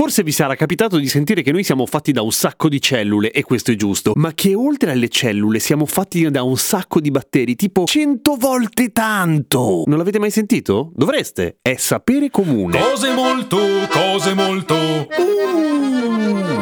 Forse vi sarà capitato di sentire che noi siamo fatti da un sacco di cellule, e questo è giusto, ma che oltre alle cellule siamo fatti da un sacco di batteri, tipo 100 volte tanto! Non l'avete mai sentito? Dovreste! È sapere comune. Cose molto, cose molto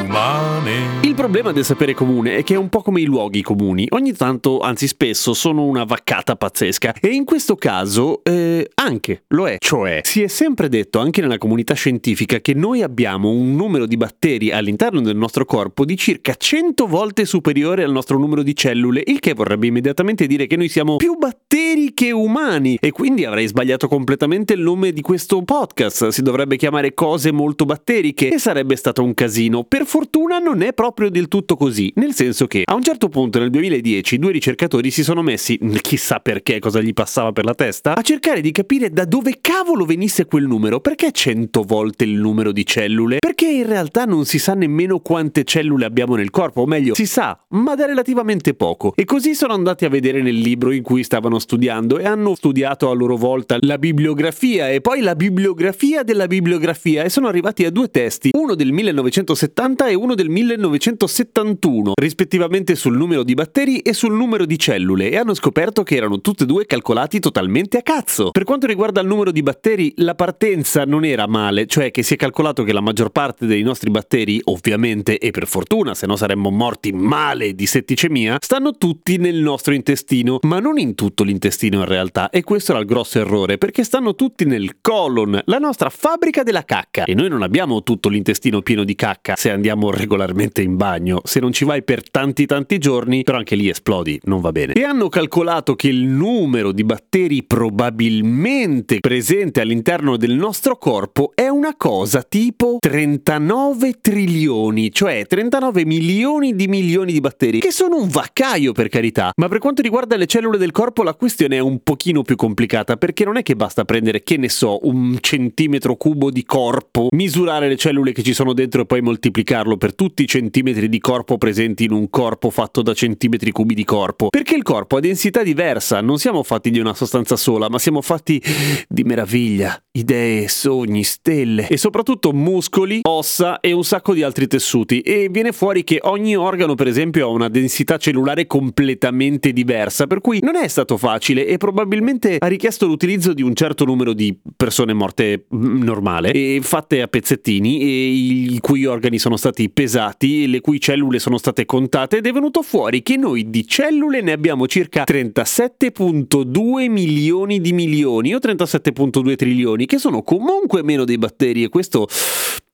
umane. Il problema del sapere comune è che è un po' come i luoghi comuni. Ogni tanto, anzi spesso, sono una vaccata pazzesca. E in questo caso, eh, anche lo è. Cioè, si è sempre detto, anche nella comunità scientifica, che noi abbiamo un numero di batteri all'interno del nostro corpo di circa 100 volte superiore al nostro numero di cellule, il che vorrebbe immediatamente dire che noi siamo più batteri che umani. E quindi avrei sbagliato completamente il nome di questo podcast. Si dovrebbe chiamare cose molto batteriche e sarebbe stato un casino. Per fortuna non è proprio del tutto così, nel senso che a un certo punto nel 2010 due ricercatori si sono messi, chissà perché cosa gli passava per la testa, a cercare di capire da dove cavolo venisse quel numero, perché 100 volte il numero di cellule perché in realtà non si sa nemmeno quante cellule abbiamo nel corpo, o meglio, si sa, ma da relativamente poco. E così sono andati a vedere nel libro in cui stavano studiando e hanno studiato a loro volta la bibliografia e poi la bibliografia della bibliografia e sono arrivati a due testi, uno del 1970 e uno del 1971, rispettivamente sul numero di batteri e sul numero di cellule e hanno scoperto che erano tutti e due calcolati totalmente a cazzo. Per quanto riguarda il numero di batteri, la partenza non era male, cioè che si è calcolato che la maggior parte dei nostri batteri, ovviamente e per fortuna, se no saremmo morti male di setticemia, stanno tutti nel nostro intestino, ma non in tutto l'intestino in realtà, e questo era il grosso errore, perché stanno tutti nel colon, la nostra fabbrica della cacca. E noi non abbiamo tutto l'intestino pieno di cacca se andiamo regolarmente in bagno, se non ci vai per tanti tanti giorni, però anche lì esplodi, non va bene. E hanno calcolato che il numero di batteri probabilmente presente all'interno del nostro corpo è una cosa tipo 39 trilioni, cioè 39 milioni di milioni di batteri, che sono un vaccaio per carità. Ma per quanto riguarda le cellule del corpo la questione è un pochino più complicata, perché non è che basta prendere, che ne so, un centimetro cubo di corpo, misurare le cellule che ci sono dentro e poi moltiplicarlo per tutti i centimetri di corpo presenti in un corpo fatto da centimetri cubi di corpo. Perché il corpo ha densità diversa, non siamo fatti di una sostanza sola, ma siamo fatti di meraviglia, idee, sogni, stelle e soprattutto muscoli, ossa e un sacco di altri tessuti. E viene fuori che ogni organo per esempio ha una densità cellulare completamente diversa per cui non è stato facile e probabilmente ha richiesto l'utilizzo di un certo numero di persone morte mm, normale e fatte a pezzettini e i cui organi sono stati pesati le cui cellule sono state contate ed è venuto fuori che noi di cellule ne abbiamo circa 37.2 milioni di milioni o 37.2 trilioni che sono comunque meno dei batteri e questo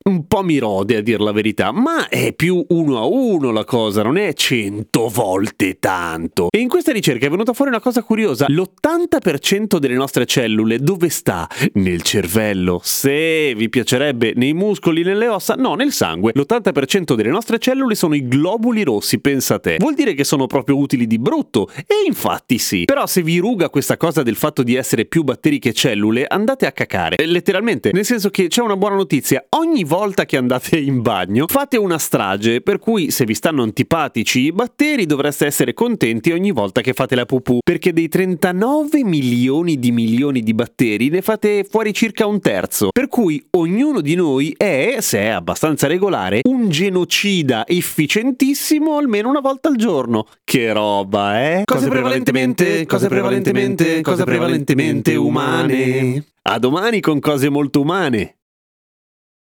un po' mi rode a dir la verità, ma è più uno a uno la cosa, non è cento volte tanto. E in questa ricerca è venuta fuori una cosa curiosa, l'80% delle nostre cellule dove sta? Nel cervello. Se vi piacerebbe, nei muscoli, nelle ossa? No, nel sangue. L'80% delle nostre cellule sono i globuli rossi, pensate. Vuol dire che sono proprio utili di brutto? E infatti sì. Però se vi ruga questa cosa del fatto di essere più batteri che cellule, andate a cacare. Letteralmente, nel senso che c'è una buona notizia, ogni volta volta che andate in bagno fate una strage, per cui se vi stanno antipatici i batteri dovreste essere contenti ogni volta che fate la pupù, perché dei 39 milioni di milioni di batteri ne fate fuori circa un terzo, per cui ognuno di noi è, se è abbastanza regolare, un genocida efficientissimo almeno una volta al giorno. Che roba, eh? Cose prevalentemente, cose prevalentemente, cose prevalentemente umane. A domani con cose molto umane.